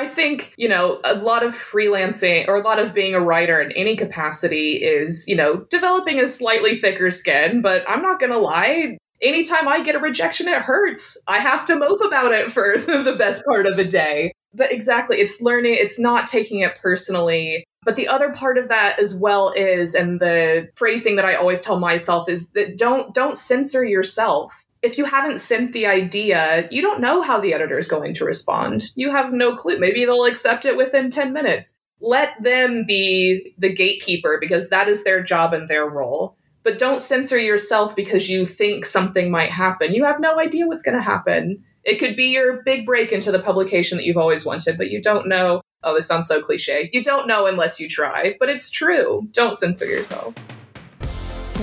I think, you know, a lot of freelancing or a lot of being a writer in any capacity is, you know, developing a slightly thicker skin, but I'm not going to lie. Anytime I get a rejection, it hurts. I have to mope about it for the best part of the day. But exactly, it's learning, it's not taking it personally. But the other part of that as well is, and the phrasing that I always tell myself is that don't don't censor yourself if you haven't sent the idea, you don't know how the editor is going to respond. You have no clue. Maybe they'll accept it within 10 minutes. Let them be the gatekeeper because that is their job and their role. But don't censor yourself because you think something might happen. You have no idea what's going to happen. It could be your big break into the publication that you've always wanted, but you don't know. Oh, this sounds so cliche. You don't know unless you try, but it's true. Don't censor yourself.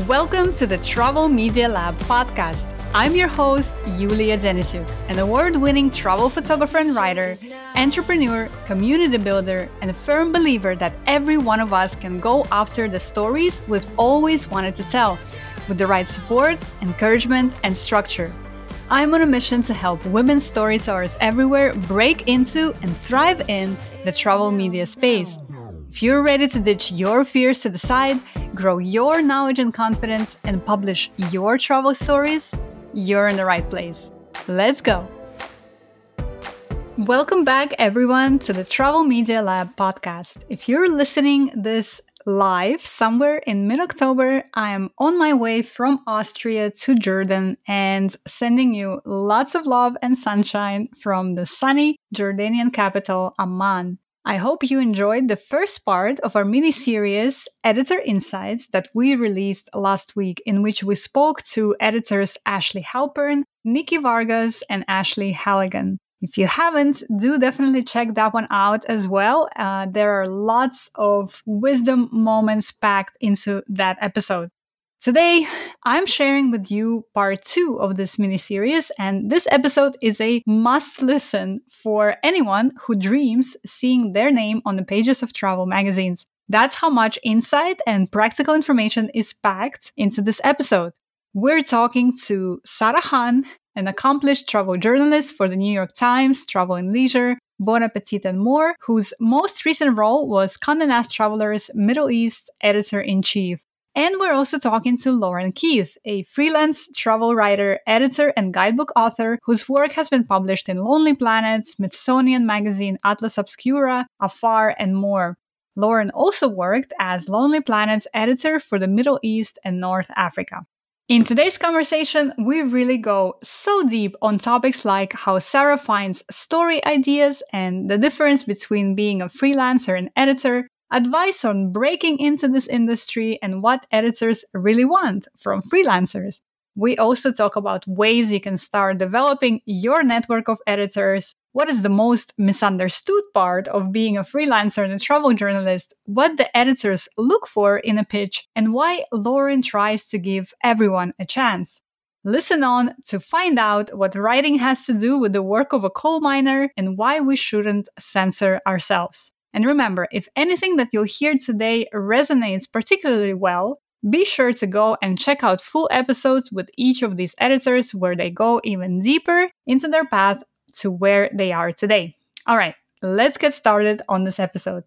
Welcome to the Travel Media Lab podcast I'm your host, Yulia Denysyuk, an award winning travel photographer and writer, entrepreneur, community builder, and a firm believer that every one of us can go after the stories we've always wanted to tell with the right support, encouragement, and structure. I'm on a mission to help women storytellers everywhere break into and thrive in the travel media space. If you're ready to ditch your fears to the side, grow your knowledge and confidence, and publish your travel stories, you're in the right place. Let's go. Welcome back, everyone, to the Travel Media Lab podcast. If you're listening this live somewhere in mid October, I am on my way from Austria to Jordan and sending you lots of love and sunshine from the sunny Jordanian capital, Amman. I hope you enjoyed the first part of our mini series, Editor Insights, that we released last week, in which we spoke to editors Ashley Halpern, Nikki Vargas, and Ashley Halligan. If you haven't, do definitely check that one out as well. Uh, there are lots of wisdom moments packed into that episode. Today, I'm sharing with you part two of this mini series, and this episode is a must listen for anyone who dreams seeing their name on the pages of travel magazines. That's how much insight and practical information is packed into this episode. We're talking to Sarah Khan, an accomplished travel journalist for the New York Times, Travel and Leisure, Bon Appetit and more, whose most recent role was Condé Nast Traveler's Middle East editor in chief. And we're also talking to Lauren Keith, a freelance travel writer, editor, and guidebook author whose work has been published in Lonely Planet, Smithsonian Magazine, Atlas Obscura, Afar, and more. Lauren also worked as Lonely Planet's editor for the Middle East and North Africa. In today's conversation, we really go so deep on topics like how Sarah finds story ideas and the difference between being a freelancer and editor, advice on breaking into this industry and what editors really want from freelancers. We also talk about ways you can start developing your network of editors. What is the most misunderstood part of being a freelancer and a travel journalist? What the editors look for in a pitch, and why Lauren tries to give everyone a chance. Listen on to find out what writing has to do with the work of a coal miner and why we shouldn't censor ourselves. And remember, if anything that you'll hear today resonates particularly well, be sure to go and check out full episodes with each of these editors where they go even deeper into their path to where they are today. All right, let's get started on this episode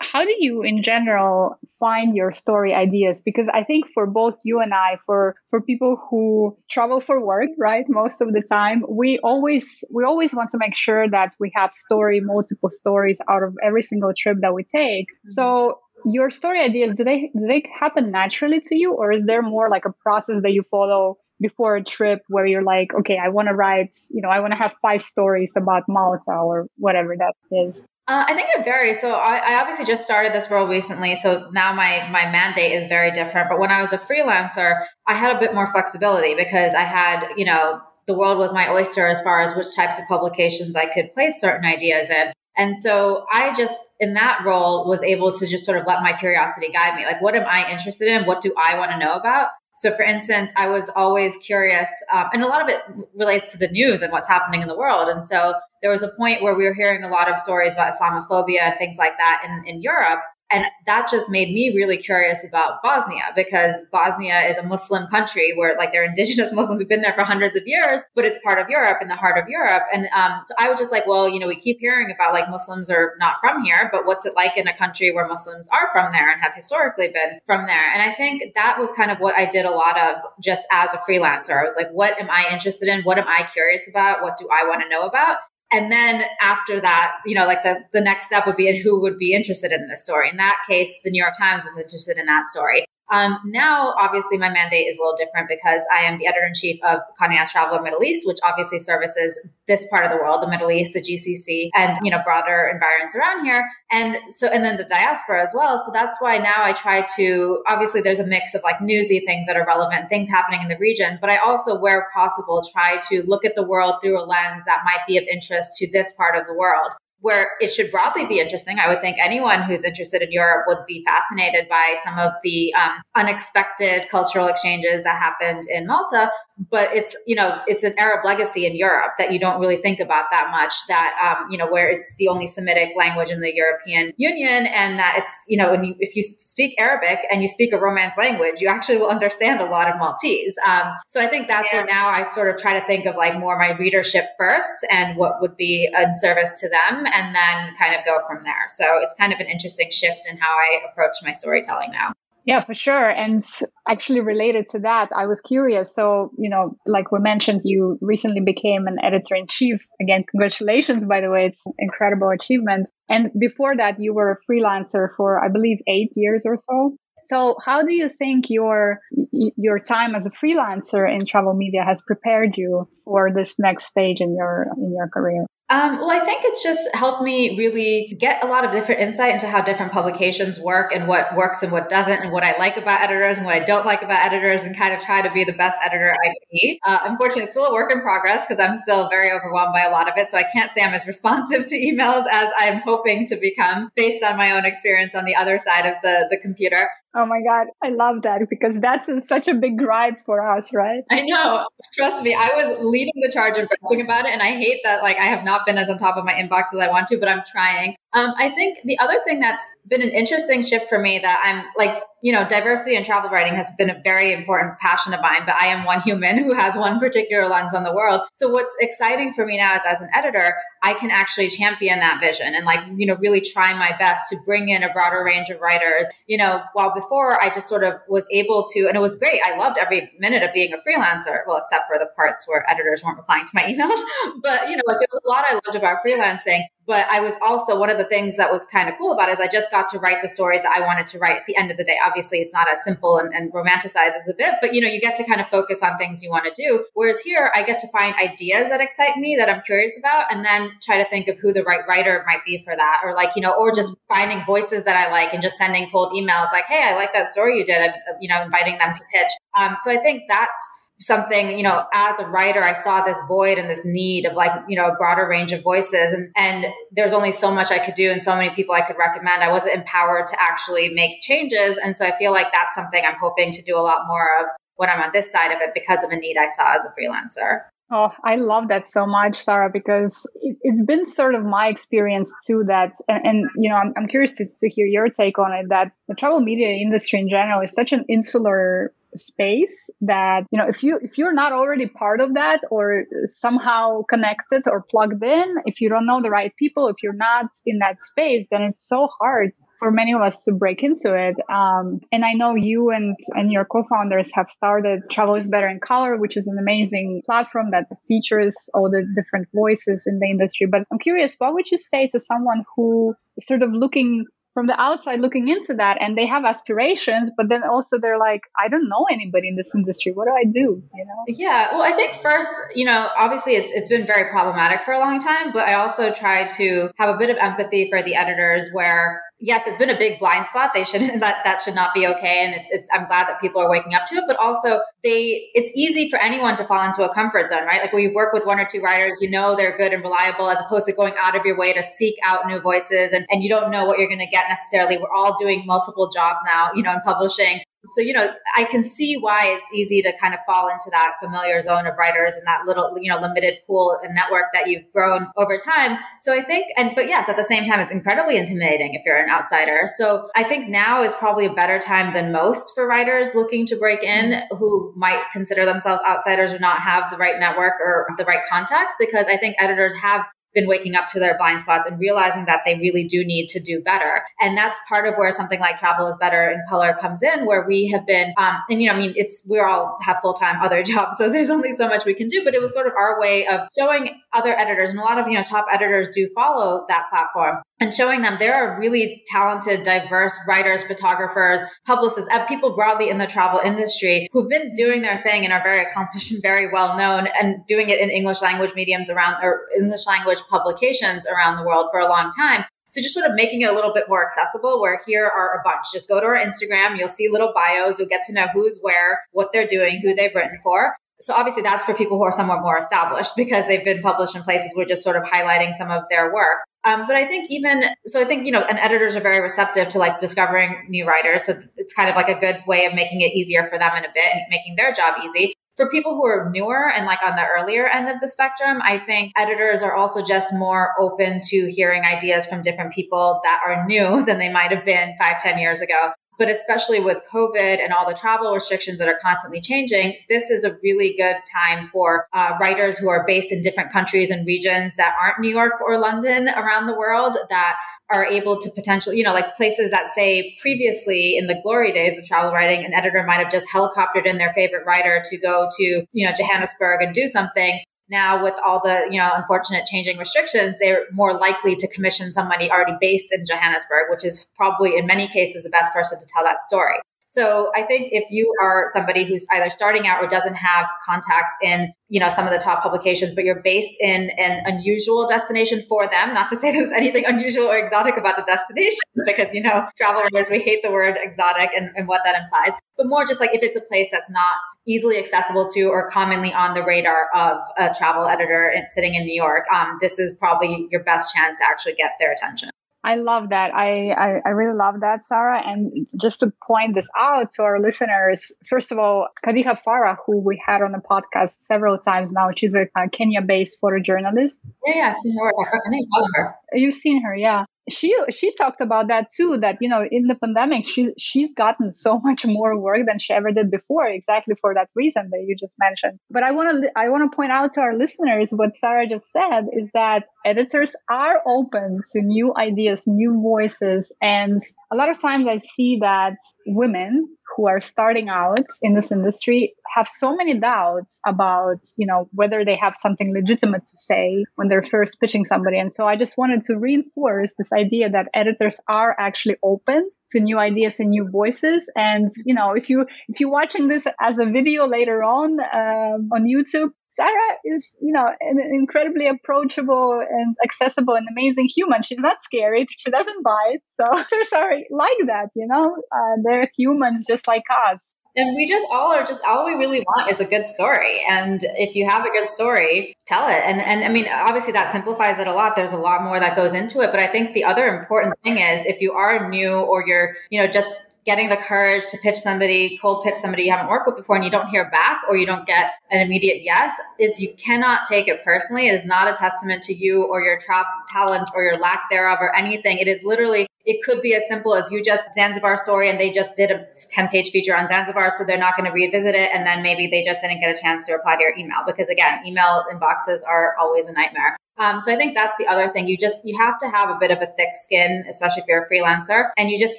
how do you in general find your story ideas? Because i think for both you and i for for people who travel for work right most of the time we always we always want to make sure that we have story multiple stories out of every single trip that we take. Mm-hmm. so your story ideas do they do they happen naturally to you or is there more like a process that you follow before a trip where you're like okay i want to write you know i want to have five stories about malta or whatever that is uh, I think it varies. So I, I, obviously just started this role recently, so now my my mandate is very different. But when I was a freelancer, I had a bit more flexibility because I had, you know, the world was my oyster as far as which types of publications I could place certain ideas in. And so I just, in that role, was able to just sort of let my curiosity guide me. Like, what am I interested in? What do I want to know about? So, for instance, I was always curious, um, and a lot of it relates to the news and what's happening in the world. And so, there was a point where we were hearing a lot of stories about Islamophobia and things like that in, in Europe. And that just made me really curious about Bosnia because Bosnia is a Muslim country where like they're indigenous Muslims who've been there for hundreds of years, but it's part of Europe in the heart of Europe. And um, so I was just like, well, you know, we keep hearing about like Muslims are not from here, but what's it like in a country where Muslims are from there and have historically been from there? And I think that was kind of what I did a lot of just as a freelancer. I was like, what am I interested in? What am I curious about? What do I want to know about? And then after that you know like the, the next step would be and who would be interested in this story. In that case the new york times was interested in that story um, now, obviously, my mandate is a little different because I am the editor in chief of Condé Nast Traveler Middle East, which obviously services this part of the world, the Middle East, the GCC, and you know broader environments around here, and so and then the diaspora as well. So that's why now I try to obviously there's a mix of like newsy things that are relevant, things happening in the region, but I also, where possible, try to look at the world through a lens that might be of interest to this part of the world where it should broadly be interesting. I would think anyone who's interested in Europe would be fascinated by some of the um, unexpected cultural exchanges that happened in Malta. But it's you know it's an Arab legacy in Europe that you don't really think about that much. That um, you know where it's the only Semitic language in the European Union, and that it's you know you, if you speak Arabic and you speak a Romance language, you actually will understand a lot of Maltese. Um, so I think that's yeah. where now I sort of try to think of like more my readership first and what would be in service to them and then kind of go from there. So it's kind of an interesting shift in how I approach my storytelling now. Yeah, for sure. And actually, related to that, I was curious. So, you know, like we mentioned, you recently became an editor in chief. Again, congratulations, by the way. It's incredible achievement. And before that, you were a freelancer for, I believe, eight years or so. So, how do you think your your time as a freelancer in travel media has prepared you for this next stage in your in your career? Um, well, I think it's just helped me really get a lot of different insight into how different publications work and what works and what doesn't, and what I like about editors and what I don't like about editors, and kind of try to be the best editor I can be. Uh, unfortunately, it's still a work in progress because I'm still very overwhelmed by a lot of it. So I can't say I'm as responsive to emails as I'm hoping to become based on my own experience on the other side of the, the computer. Oh my God, I love that because that's such a big gripe for us, right? I know. Trust me, I was leading the charge of griping about it, and I hate that like I have not been as on top of my inbox as I want to, but I'm trying. Um, I think the other thing that's been an interesting shift for me that I'm like, you know, diversity in travel writing has been a very important passion of mine, but I am one human who has one particular lens on the world. So what's exciting for me now is as an editor, I can actually champion that vision and like, you know, really try my best to bring in a broader range of writers. You know, while before I just sort of was able to, and it was great. I loved every minute of being a freelancer. Well, except for the parts where editors weren't replying to my emails. But, you know, like there was a lot I loved about freelancing but I was also one of the things that was kind of cool about it is I just got to write the stories that I wanted to write at the end of the day. Obviously, it's not as simple and, and romanticized as a bit, but you know, you get to kind of focus on things you want to do. Whereas here, I get to find ideas that excite me that I'm curious about, and then try to think of who the right writer might be for that, or like you know, or just finding voices that I like and just sending cold emails like, "Hey, I like that story you did," and you know, inviting them to pitch. Um, so I think that's something you know as a writer i saw this void and this need of like you know a broader range of voices. And and there's only so much i could do and so many people i could recommend. I wasn't empowered to actually make changes. And so i feel like that's something i'm hoping to do a lot more of when i'm on this side of it because of a need i saw as a freelancer. Oh, I love that so much, Sarah, because it, has been sort of my experience too that, and, and you know, I'm, I'm curious to, to hear your take on it, that the travel media industry in general is such an insular space that you know if you if you're not already part of that or somehow connected or plugged in if you don't know the right people if you're not in that space then it's so hard for many of us to break into it. Um, and I know you and, and your co-founders have started Travel is Better in Color, which is an amazing platform that features all the different voices in the industry. But I'm curious, what would you say to someone who is sort of looking from the outside looking into that and they have aspirations but then also they're like i don't know anybody in this industry. What do i do? You know? Yeah. Well i think first you know obviously it's, it's been very problematic for a long time but i also try to have a bit of empathy for the editors where yes, it's been a big blind spot. They should that that should not be okay. And it's, it's I'm glad that people are waking up to it. But also, they it's easy for anyone to fall into a comfort zone, right? Like when you work with one or two writers, you know they're good and reliable, as opposed to going out of your way to seek out new voices, and and you don't know what you're going to get necessarily. We're all doing multiple jobs now, you know, in publishing So, you know, I can see why it's easy to kind of fall into that familiar zone of writers and that little, you know, limited pool and network that you've grown over time. So I think, and, but yes, at the same time, it's incredibly intimidating if you're an outsider. So I think now is probably a better time than most for writers looking to break in who might consider themselves outsiders or not have the right network or the right contacts because I think editors have been waking up to their blind spots and realizing that they really do need to do better. And that's part of where something like Travel is Better in Color comes in, where we have been, um, and you know, I mean, it's, we all have full time other jobs, so there's only so much we can do, but it was sort of our way of showing other editors, and a lot of, you know, top editors do follow that platform and showing them there are really talented, diverse writers, photographers, publicists, and people broadly in the travel industry who've been doing their thing and are very accomplished and very well known and doing it in English language mediums around or English language publications around the world for a long time. So just sort of making it a little bit more accessible where here are a bunch. Just go to our Instagram, you'll see little bios, you'll get to know who's where, what they're doing, who they've written for. So obviously that's for people who are somewhat more established because they've been published in places we're just sort of highlighting some of their work. Um, but I think even so, I think you know, and editors are very receptive to like discovering new writers. So it's kind of like a good way of making it easier for them in a bit and making their job easy for people who are newer and like on the earlier end of the spectrum, I think editors are also just more open to hearing ideas from different people that are new than they might have been five, ten years ago. But especially with COVID and all the travel restrictions that are constantly changing, this is a really good time for uh, writers who are based in different countries and regions that aren't New York or London around the world that are able to potentially, you know, like places that say previously in the glory days of travel writing, an editor might have just helicoptered in their favorite writer to go to, you know, Johannesburg and do something. Now, with all the, you know, unfortunate changing restrictions, they're more likely to commission somebody already based in Johannesburg, which is probably in many cases the best person to tell that story. So I think if you are somebody who's either starting out or doesn't have contacts in, you know, some of the top publications, but you're based in an unusual destination for them, not to say there's anything unusual or exotic about the destination, because, you know, travel writers, we hate the word exotic and, and what that implies, but more just like if it's a place that's not easily accessible to or commonly on the radar of a travel editor sitting in New York, um, this is probably your best chance to actually get their attention. I love that. I, I, I, really love that, Sarah. And just to point this out to our listeners, first of all, Khadija Farah, who we had on the podcast several times now, she's a, a Kenya based photojournalist. Yeah, yeah, I've seen her. I her. You've seen her, yeah she she talked about that too that you know in the pandemic she she's gotten so much more work than she ever did before exactly for that reason that you just mentioned. But i want to i want to point out to our listeners what sarah just said is that editors are open to new ideas new voices and a lot of times i see that women who are starting out in this industry have so many doubts about, you know, whether they have something legitimate to say when they're first pitching somebody. And so I just wanted to reinforce this idea that editors are actually open to new ideas and new voices. And, you know, if you, if you're watching this as a video later on, um, on YouTube, Sarah is, you know, an incredibly approachable and accessible and amazing human. She's not scary. She doesn't bite. So they're sorry, like that, you know, uh, they're humans just like us. And we just all are just all we really want is a good story. And if you have a good story, tell it. And and I mean, obviously that simplifies it a lot. There's a lot more that goes into it. But I think the other important thing is if you are new or you're, you know, just getting the courage to pitch somebody, cold pitch somebody you haven't worked with before and you don't hear back or you don't get an immediate yes, is you cannot take it personally. It is not a testament to you or your tra- talent or your lack thereof or anything. It is literally, it could be as simple as you just Zanzibar story and they just did a 10 page feature on Zanzibar. So they're not going to revisit it. And then maybe they just didn't get a chance to reply to your email because again, email inboxes are always a nightmare. Um, so I think that's the other thing. You just you have to have a bit of a thick skin, especially if you're a freelancer, and you just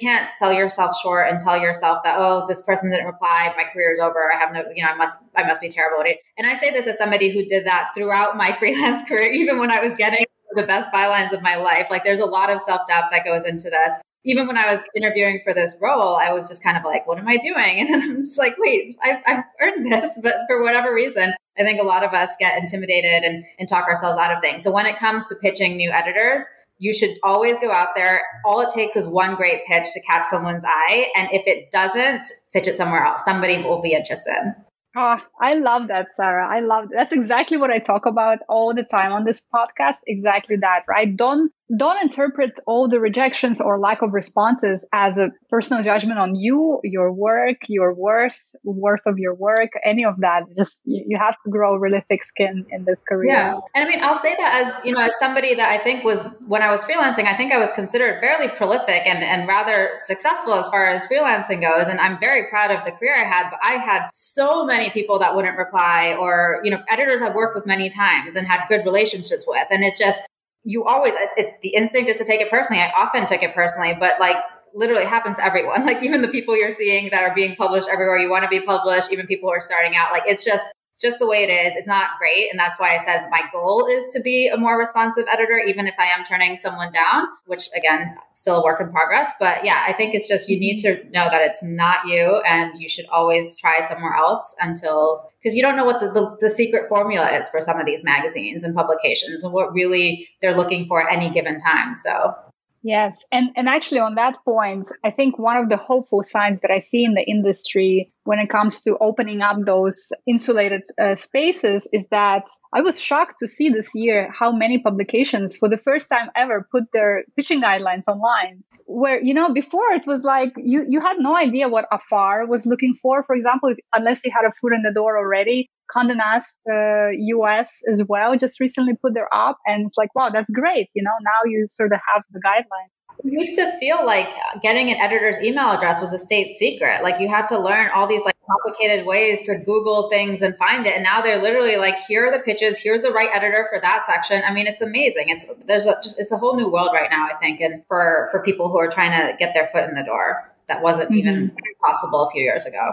can't sell yourself short and tell yourself that oh this person didn't reply, my career is over. I have no, you know, I must I must be terrible. at it. And I say this as somebody who did that throughout my freelance career, even when I was getting the best bylines of my life. Like there's a lot of self doubt that goes into this even when I was interviewing for this role, I was just kind of like, what am I doing? And then I'm just like, wait, I've, I've, earned this. But for whatever reason, I think a lot of us get intimidated and, and talk ourselves out of things. So when it comes to pitching new editors, you should always go out there. All it takes is one great pitch to catch someone's eye. And if it doesn't, pitch it somewhere else. Somebody will be interested. Oh, I love that, Sarah. I love that. that's exactly what I talk about all the time on this podcast. Exactly that, right? Don't don't interpret all the rejections or lack of responses as a personal judgment on you, your work, your worth, worth of your work, any of that. Just you, have to grow really thick skin in this career. Yeah. And I mean, I'll say that as, you know, as somebody that I think was when I was freelancing, I think I was considered fairly prolific and, and rather successful as far as freelancing goes. And I'm very proud of the career I had, but I had so many people that wouldn't reply or, you know, editors I've worked with many times and had good relationships with. And it's just, you always it, the instinct is to take it personally. I often took it personally, but like literally happens to everyone. Like even the people you're seeing that are being published everywhere you want to be published, even people who are starting out. Like it's just it's just the way it is. It's not great. And that's why I said my goal is to be a more responsive editor, even if I am turning someone down, which again, still a work in progress. But yeah, I think it's just you need to know that it's not you and you should always try somewhere else until because you don't know what the, the, the, secret formula is for some of these magazines and publications and what really they're looking for at any given time. So Yes, and and actually on that point, I think one of the hopeful signs that I see in the industry when it comes to opening up those insulated uh, spaces is that I was shocked to see this year how many publications for the first time ever put their pitching guidelines online. Where you know before it was like you you had no idea what AFAR was looking for, for example, if, unless you had a foot in the door already. Condé Nast uh, US as well just recently put their op, and it's like, wow, that's great. You know, now you sort of have the guidelines. Used to feel like getting an editor's email address was a state secret. Like you had to learn all these like complicated ways to Google things and find it. And now they're literally like, here are the pitches. Here's the right editor for that section. I mean, it's amazing. It's there's a, just it's a whole new world right now. I think, and for for people who are trying to get their foot in the door, that wasn't mm-hmm. even possible a few years ago.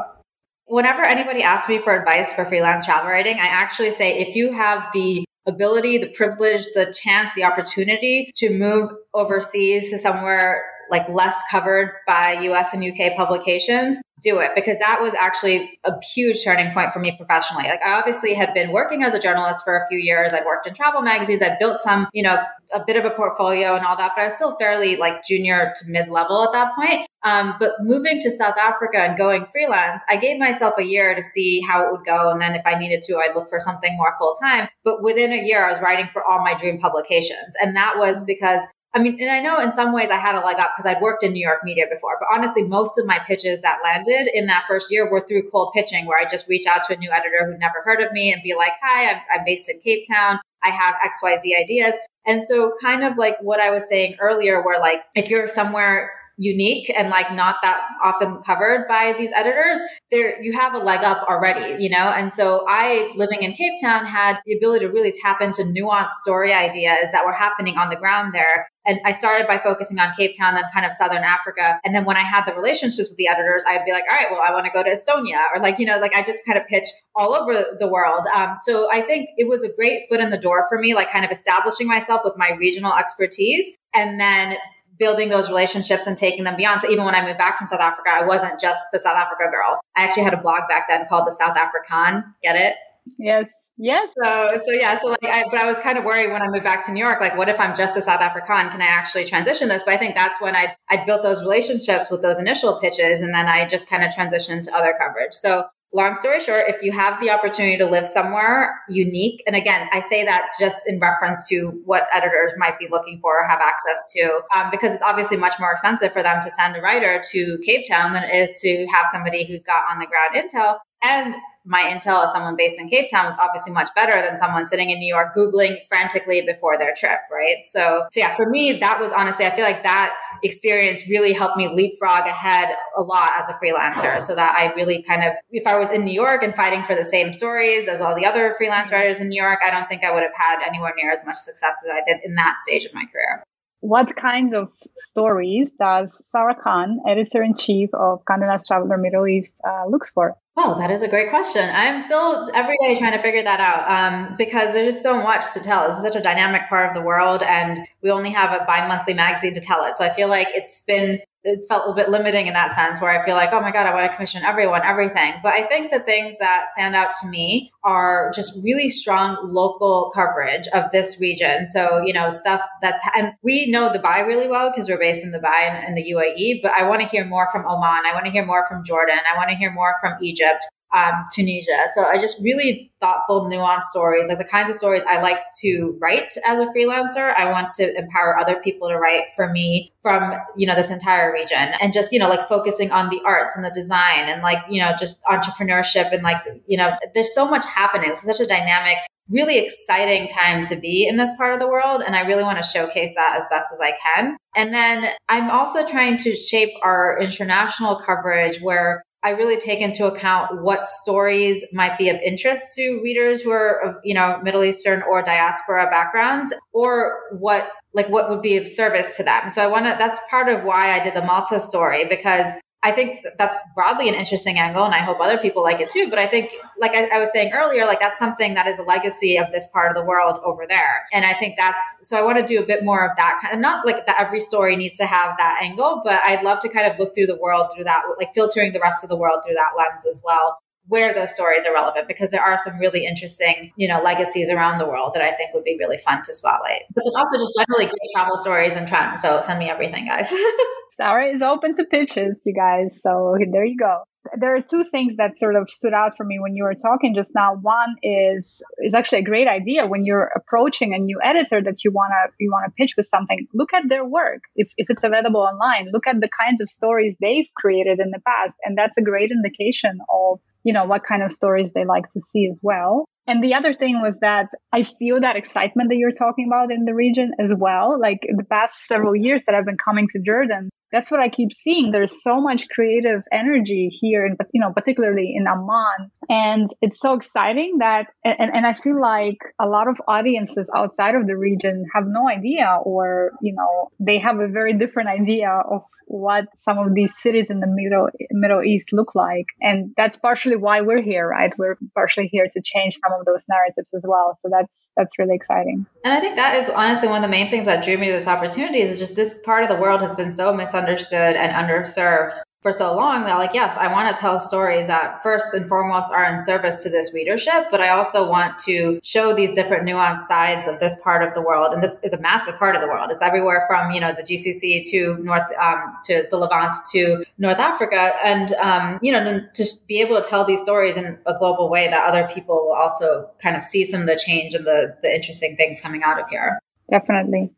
Whenever anybody asks me for advice for freelance travel writing, I actually say if you have the ability, the privilege, the chance, the opportunity to move overseas to somewhere like less covered by US and UK publications, do it because that was actually a huge turning point for me professionally. Like I obviously had been working as a journalist for a few years. I'd worked in travel magazines. I'd built some, you know, a bit of a portfolio and all that, but I was still fairly like junior to mid level at that point. Um, but moving to South Africa and going freelance, I gave myself a year to see how it would go. And then if I needed to, I'd look for something more full time. But within a year, I was writing for all my dream publications. And that was because I mean, and I know in some ways I had a leg up because I'd worked in New York media before, but honestly, most of my pitches that landed in that first year were through cold pitching, where I just reach out to a new editor who'd never heard of me and be like, hi, I'm, I'm based in Cape Town. I have XYZ ideas. And so, kind of like what I was saying earlier, where like if you're somewhere unique and like not that often covered by these editors there you have a leg up already you know and so i living in cape town had the ability to really tap into nuanced story ideas that were happening on the ground there and I started by focusing on Cape Town, then kind of Southern Africa. And then when I had the relationships with the editors, I'd be like, all right, well, I want to go to Estonia. Or like, you know, like I just kind of pitch all over the world. Um, so I think it was a great foot in the door for me, like kind of establishing myself with my regional expertise and then building those relationships and taking them beyond. So even when I moved back from South Africa, I wasn't just the South Africa girl. I actually had a blog back then called the South African. Get it? Yes. Yes. So, so yeah. So like, I, but I was kind of worried when I moved back to New York. Like, what if I'm just a South African? Can I actually transition this? But I think that's when I I built those relationships with those initial pitches, and then I just kind of transitioned to other coverage. So long story short, if you have the opportunity to live somewhere unique, and again, I say that just in reference to what editors might be looking for or have access to, um, because it's obviously much more expensive for them to send a writer to Cape Town than it is to have somebody who's got on the ground intel. And my intel as someone based in Cape Town was obviously much better than someone sitting in New York Googling frantically before their trip, right? So, so yeah, for me, that was honestly, I feel like that experience really helped me leapfrog ahead a lot as a freelancer so that I really kind of, if I was in New York and fighting for the same stories as all the other freelance writers in New York, I don't think I would have had anywhere near as much success as I did in that stage of my career. What kinds of stories does Sarah Khan, editor in chief of Nast Traveler Middle East, uh, looks for? Oh, that is a great question. I'm still every day trying to figure that out um, because there's just so much to tell. Is such a dynamic part of the world, and we only have a bi monthly magazine to tell it. So I feel like it's been it's felt a little bit limiting in that sense where I feel like, oh my God, I want to commission everyone, everything. But I think the things that stand out to me are just really strong local coverage of this region. So, you know, stuff that's, and we know the Dubai really well because we're based in Dubai and in the UAE, but I want to hear more from Oman. I want to hear more from Jordan. I want to hear more from Egypt. Um, Tunisia. So I just really thoughtful, nuanced stories, like the kinds of stories I like to write as a freelancer. I want to empower other people to write for me from, you know, this entire region and just, you know, like focusing on the arts and the design and like, you know, just entrepreneurship and like, you know, there's so much happening. It's such a dynamic really exciting time to be in this part of the world. And I really want to showcase that as best as I can. And then I'm also trying to shape our international coverage where I really take into account what stories might be of interest to readers who are of, you know, Middle Eastern or diaspora backgrounds or what like what would be of service to them. So I want to that's part of why I did the Malta story because I think that's broadly an interesting angle, and I hope other people like it too. But I think, like I, I, was saying earlier, like that's something that is a legacy of this part of the world over there. And I think that's so. I want to do a bit more of that kind of not like that every story needs to have that angle, but I'd love to kind of look through the world through that, like filtering the rest of the world through that lens as well where those stories are relevant because there are some really interesting, you know, legacies around the world that I think would be really fun to spotlight. But then also just generally great travel stories and trends. So send me everything, guys. Sarah is open to pitches, you guys. So there you go. There are two things that sort of stood out for me when you were talking just now. One is is actually a great idea when you're approaching a new editor that you wanna you wanna pitch with something. Look at their work. If if it's available online, look at the kinds of stories they've created in the past, and that's a great indication of you know what kind of stories they like to see as well. And the other thing was that I feel that excitement that you're talking about in the region as well. Like the past several years that I've been coming to Jordan, that's what I keep seeing. There's so much creative energy here, but you know, particularly in Amman, and it's so exciting that, and, and I feel like a lot of audiences outside of the region have no idea, or you know, they have a very different idea of what some of these cities in the Middle Middle East look like, and that's partially why we're here, right? We're partially here to change some of those narratives as well. So that's that's really exciting. And I think that is honestly one of the main things that drew me to this opportunity is just this part of the world has been so misunderstood misunderstood and underserved for so long that like yes i want to tell stories that first and foremost are in service to this readership but i also want to show these different nuanced sides of this part of the world and this is a massive part of the world. It's everywhere from you know the gcc to north um, to the levant to north africa and um, you know to just be able to tell these stories in a global way that other people will also kind of see some of the change and the the interesting things coming out of here. Definitely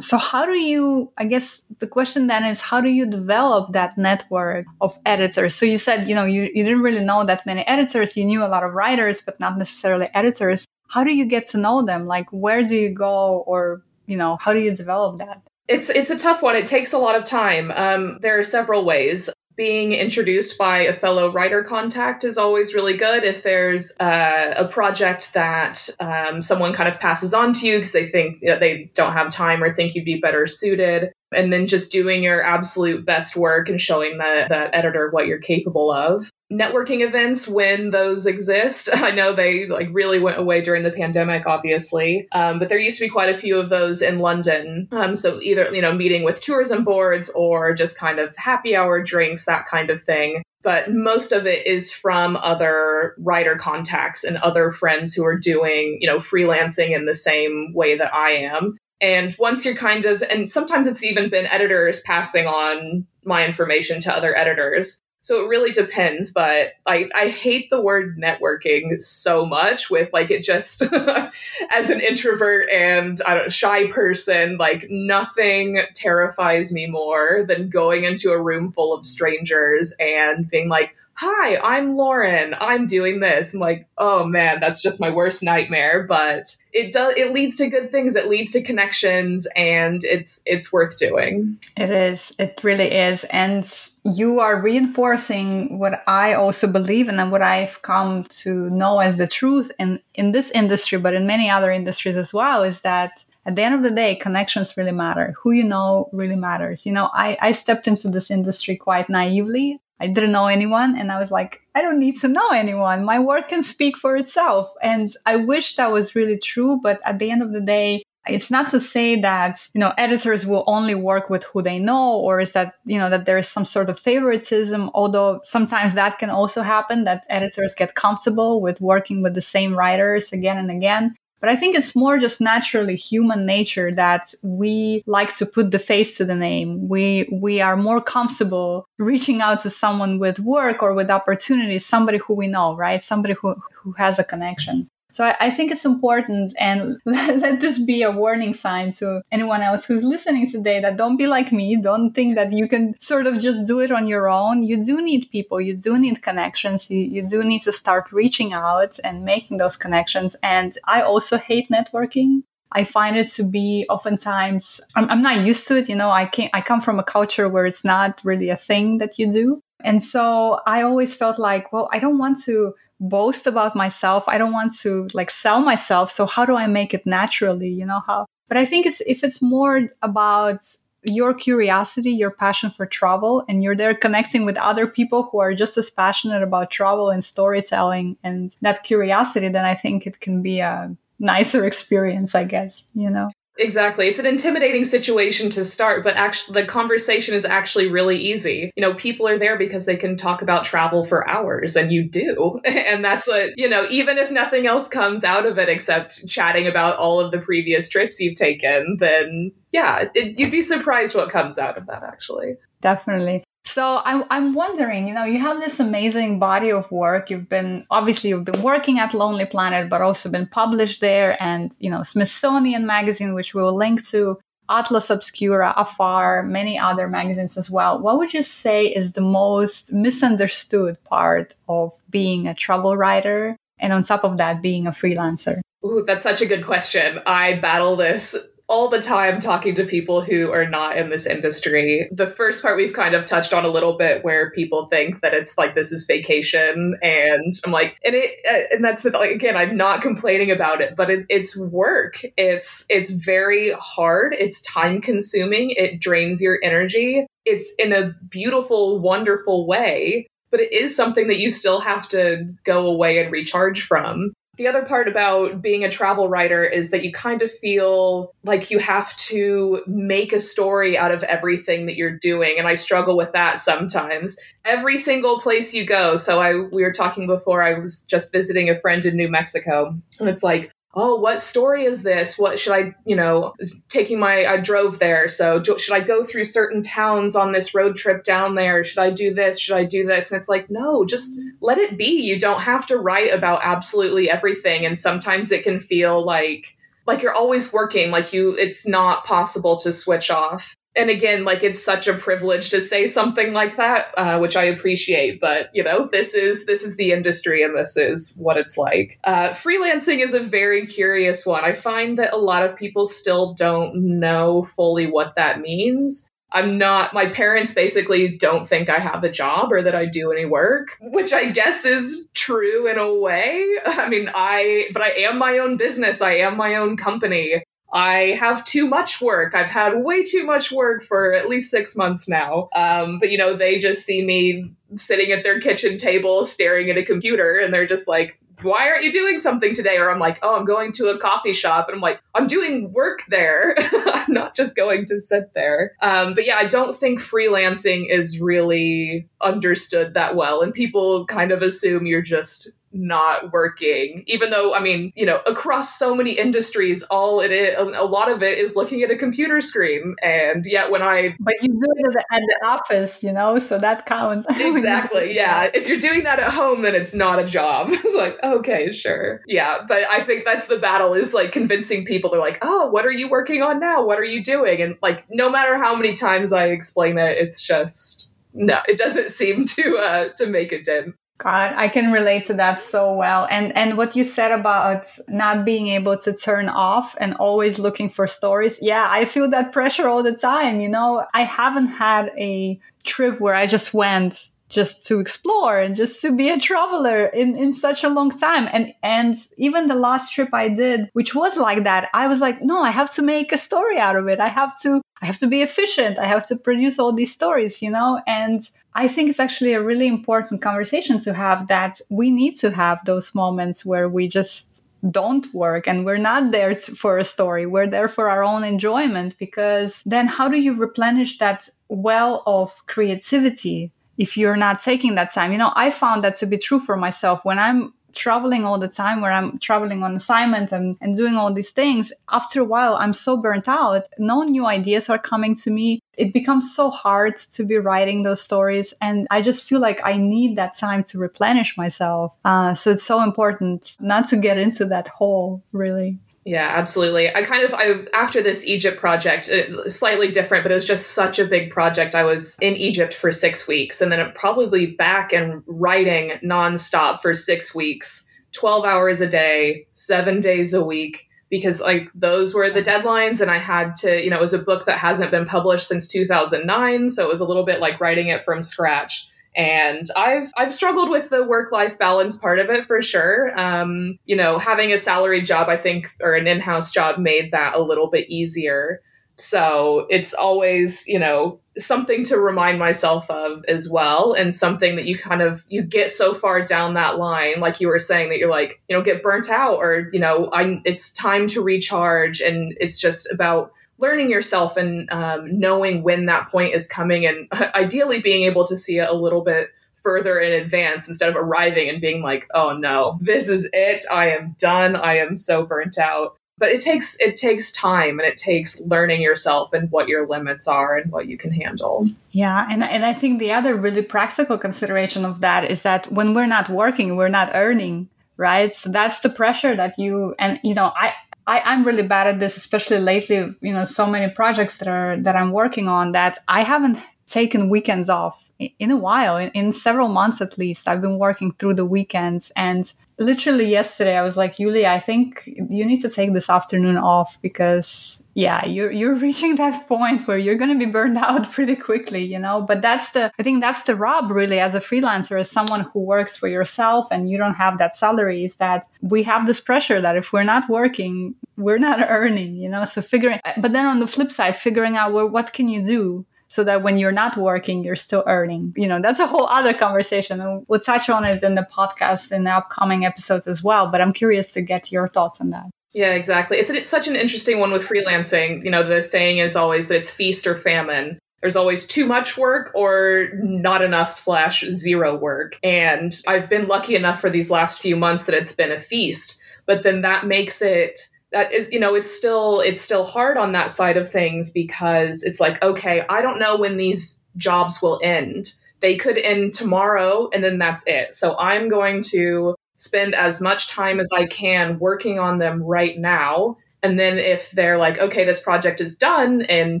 so how do you i guess the question then is how do you develop that network of editors? So you said you know you, you didn't really know that many editors. You knew a lot of writers but not necessarily editors. How do you get to know them? Like where do you go or you know how do you develop that? It's it's a tough one. It takes a lot of time. Um, there are several ways being introduced by a fellow writer contact is always really good. If there's uh, a project that um, someone kind of passes on to you because they think you know, they don't have time or think you'd be better suited, and then just doing your absolute best work and showing that, that editor what you're capable of networking events when those exist. I know they like really went away during the pandemic, obviously, um, but there used to be quite a few of those in London. Um, so either you know meeting with tourism boards or just kind of happy hour drinks, that kind of thing. But most of it is from other writer contacts and other friends who are doing, you know, freelancing in the same way that I am. And once you're kind of, and sometimes it's even been editors passing on my information to other editors. So it really depends, but I, I hate the word networking so much with like it just as an introvert and I don't shy person, like nothing terrifies me more than going into a room full of strangers and being like, Hi, I'm Lauren. I'm doing this. I'm like, oh man, that's just my worst nightmare. But it does it leads to good things. It leads to connections and it's it's worth doing. It is. It really is. And you are reinforcing what I also believe and what I've come to know as the truth in, in this industry, but in many other industries as well, is that at the end of the day, connections really matter. Who you know really matters. You know, I, I stepped into this industry quite naively. I didn't know anyone and I was like, I don't need to know anyone. My work can speak for itself. And I wish that was really true. But at the end of the day, it's not to say that you know editors will only work with who they know or is that you know that there is some sort of favoritism although sometimes that can also happen that editors get comfortable with working with the same writers again and again But I think it's more just naturally human nature that we like to put the face to the name. We, we are more comfortable reaching out to someone with work or with opportunities, somebody who we know, right? Somebody who, who has a connection. So I, I, think it's important and let this be a warning sign to anyone else who's listening today that don't be like me. Don't think that you can sort of just do it on your own. You do need people. You do need connections. You, you do need to start reaching out and making those connections. And I also hate networking. I find it to be oftentimes I'm, I'm not used to it. You know, I can I come from a culture where it's not really a thing that you do. And so I always felt like, well, I don't want to boast about myself. I don't want to like sell myself. So how do I make it naturally? You know how? But I think it's if it's more about your curiosity, your passion for travel, and you're there connecting with other people who are just as passionate about travel and storytelling and that curiosity, then I think it can be a nicer experience, I guess, you know? Exactly. It's an intimidating situation to start, but actually the conversation is actually really easy. You know, people are there because they can talk about travel for hours and you do. And that's what, you know, even if nothing else comes out of it except chatting about all of the previous trips you've taken, then yeah, it, you'd be surprised what comes out of that actually. Definitely. So I'm, I'm wondering, you know, you have this amazing body of work. You've been, obviously, you've been working at Lonely Planet, but also been published there and, you know, Smithsonian Magazine, which we'll link to, Atlas Obscura, Afar, many other magazines as well. What would you say is the most misunderstood part of being a travel writer? And on top of that, being a freelancer? Ooh, that's such a good question. I battle this all the time talking to people who are not in this industry. The first part we've kind of touched on a little bit where people think that it's like this is vacation and I'm like and it uh, and that's the like again I'm not complaining about it but it, it's work. It's it's very hard. It's time consuming. It drains your energy. It's in a beautiful wonderful way but it is something that you still have to go away and recharge from the other part about being a travel writer is that you kind of feel like you have to make a story out of everything that you're doing and i struggle with that sometimes. Every single place you go so i we were talking before i was just visiting a friend in new mexico and it's like oh what story is this? What should i you know taking my i drove there so do, should i go through certain towns on this road trip down there? Should i do this? Should i do this? And it's like no just let it be. You don't have to write about absolutely everything. And sometimes it can feel like like you're always working like you it's not possible to switch off and again, like it's such a privilege to say something like that, uh, which I appreciate. But you know, this is this is the industry, and this is what it's like. Uh, freelancing is a very curious one. I find that a lot of people still don't know fully what that means. I'm not, my parents basically don't think I have a job or that I do any work, which I guess is true in a way. I mean, I, but I am my own business. I am my own company. I have too much work. I've had way too much work for at least six months now. Um, but, you know, they just see me sitting at their kitchen table staring at a computer and they're just like, why aren't you doing something today? Or I'm like, oh, I'm going to a coffee shop. And I'm like, I'm doing work there. I'm not just going to sit there. Um, but yeah, I don't think freelancing is really understood that well. And people kind of assume you're just not working even though i mean you know across so many industries all it is a lot of it is looking at a computer screen. And yet when i but you do it at the office you know so that counts. Exactly yeah. If you're doing that at home then it's not a job. It's like okay sure. Yeah but i think that's the battle is like convincing people. They're like oh what are you working on now? What are you doing? And like no matter how many times i explain it it's just no it doesn't seem to uh to make a dent God, I can relate to that so well. And and what you said about not being able to turn off and always looking for stories. Yeah, I feel that pressure all the time, you know. I haven't had a trip where I just went just to explore and just to be a traveler in, in such a long time. And and even the last trip I did, which was like that, I was like, no, I have to make a story out of it. I have to I have to be efficient. I have to produce all these stories, you know? And I think it's actually a really important conversation to have that we need to have those moments where we just don't work and we're not there to, for a story. We're there for our own enjoyment because then how do you replenish that well of creativity if you're not taking that time? You know, I found that to be true for myself when I'm traveling all the time, where I'm traveling on assignment and, and doing all these things, after a while, I'm so burnt out. No new ideas are coming to me. It becomes so hard to be writing those stories. And I just feel like I need that time to replenish myself. Uh, so it's so important not to get into that hole, really. Yeah, absolutely. I kind of I after this Egypt project, uh, slightly different, but it was just such a big project. I was in Egypt for 6 weeks and then probably back and writing nonstop for 6 weeks, 12 hours a day, 7 days a week because like those were the deadlines and I had to, you know, it was a book that hasn't been published since 2009, so it was a little bit like writing it from scratch and I've I've struggled with the work life balance part of it for sure. Um, you know, having a salaried job, I think, or an in house job, made that a little bit easier. So it's always you know something to remind myself of as well, and something that you kind of you get so far down that line, like you were saying, that you're like you know get burnt out, or you know I it's time to recharge, and it's just about learning yourself and um, knowing when that point is coming and ideally being able to see it a little bit further in advance instead of arriving and being like oh no this is it. I am done. I am so burnt out. But it takes it takes time and it takes learning yourself and what your limits are and what you can handle. Yeah and, and i think the other really practical consideration of that is that when we're not working we're not earning right? So that's the pressure that you and you know i I, I'm really bad at this, especially lately. You know, so many projects that are that I'm working on that I haven't taken weekends off in a while, in, in several months at least. I've been working through the weekends, and literally yesterday I was like, Yulia, I think you need to take this afternoon off because yeah, you're you're reaching that point where you're going to be burned out pretty quickly, you know. But that's the I think that's the rub really as a freelancer, as someone who works for yourself and you don't have that salary, is that we have this pressure that if we're not working, we're not earning, you know. So figuring, but then on the flip side, figuring out well, what can you do so that when you're not working, you're still earning. You know, that's a whole other conversation. And we'll touch on it in the podcast in the upcoming episodes as well. But I'm curious to get your thoughts on that. Yeah, exactly. It's, it's such an interesting one with freelancing. You know, the saying is always that it's feast or famine. There's always too much work or not enough slash zero work. And I've been lucky enough for these last few months that it's been a feast. But then that makes it that is you know it's still it's still hard on that side of things because it's like okay i don't know when these jobs will end they could end tomorrow and then that's it so i'm going to spend as much time as I can working on them right now. And then if they're like, okay, this project is done in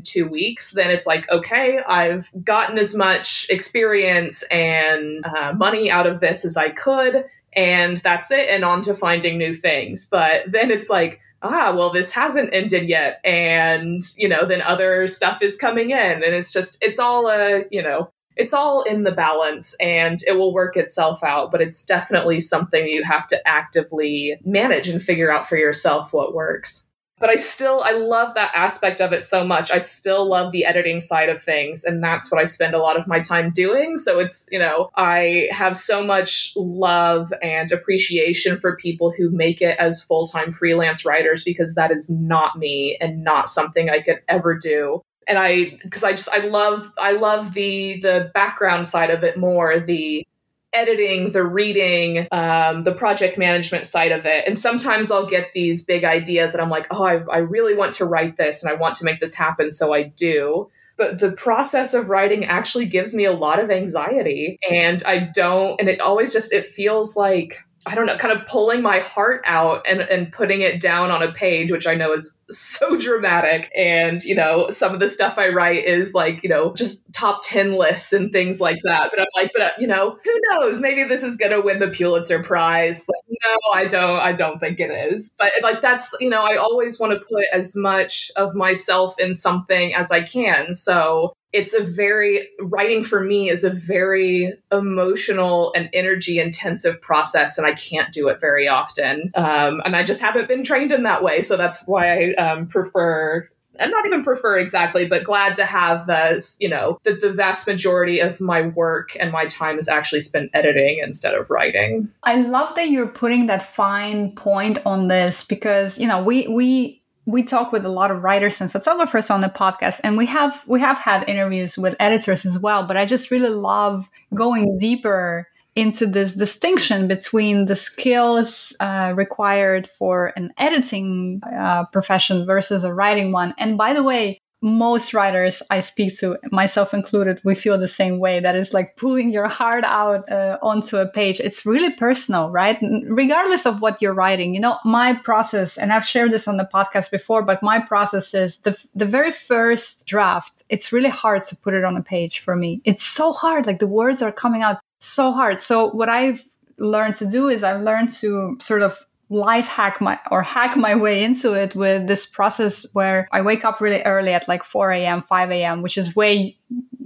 two weeks, then it's like, okay, I've gotten as much experience and uh, money out of this as I could. And that's it. And on to finding new things. But then it's like, ah, well, this hasn't ended yet. And, you know, then other stuff is coming in. And it's just, it's all a, you know, it's all in the balance and it will work itself out, but it's definitely something you have to actively manage and figure out for yourself what works. But I still I love that aspect of it so much. I still love the editing side of things and that's what I spend a lot of my time doing. So it's, you know, I have so much love and appreciation for people who make it as full-time freelance writers because that is not me and not something I could ever do and I because I just I love I love the the background side of it more the editing the reading um, the project management side of it. And sometimes I'll get these big ideas and I'm like oh I, I really want to write this and I want to make this happen so I do. But the process of writing actually gives me a lot of anxiety and I don't and it always just it feels like I don't know, kind of pulling my heart out and, and putting it down on a page, which I know is so dramatic. And, you know, some of the stuff I write is like, you know, just top 10 lists and things like that. But I'm like, but, uh, you know, who knows? Maybe this is going to win the Pulitzer Prize. Like, no, I don't, I don't think it is. But like, that's, you know, I always want to put as much of myself in something as I can. So it's a very writing for me is a very emotional and energy intensive process and i can't do it very often um, and i just haven't been trained in that way so that's why i um, prefer and not even prefer exactly, but glad to have as you know that the vast majority of my work and my time is actually spent editing instead of writing. I love that you're putting that fine point on this because you know we we we talk with a lot of writers and photographers on the podcast and we have we have had interviews with editors as well but i just really love going deeper into this distinction between the skills uh, required for an editing uh, profession versus a writing one. And by the way, most writers I speak to, myself included, we feel the same way. That is like pulling your heart out uh, onto a page. It's really personal, right? Regardless of what you're writing, you know, my process, and I've shared this on the podcast before, but my process is the, the very first draft. It's really hard to put it on a page for me. It's so hard. Like the words are coming out so hard. So what I've learned to do is I've learned to sort of life hack my or hack my way into it with this process where I wake up really early at like 4 a.m., 5 a.m., which is way,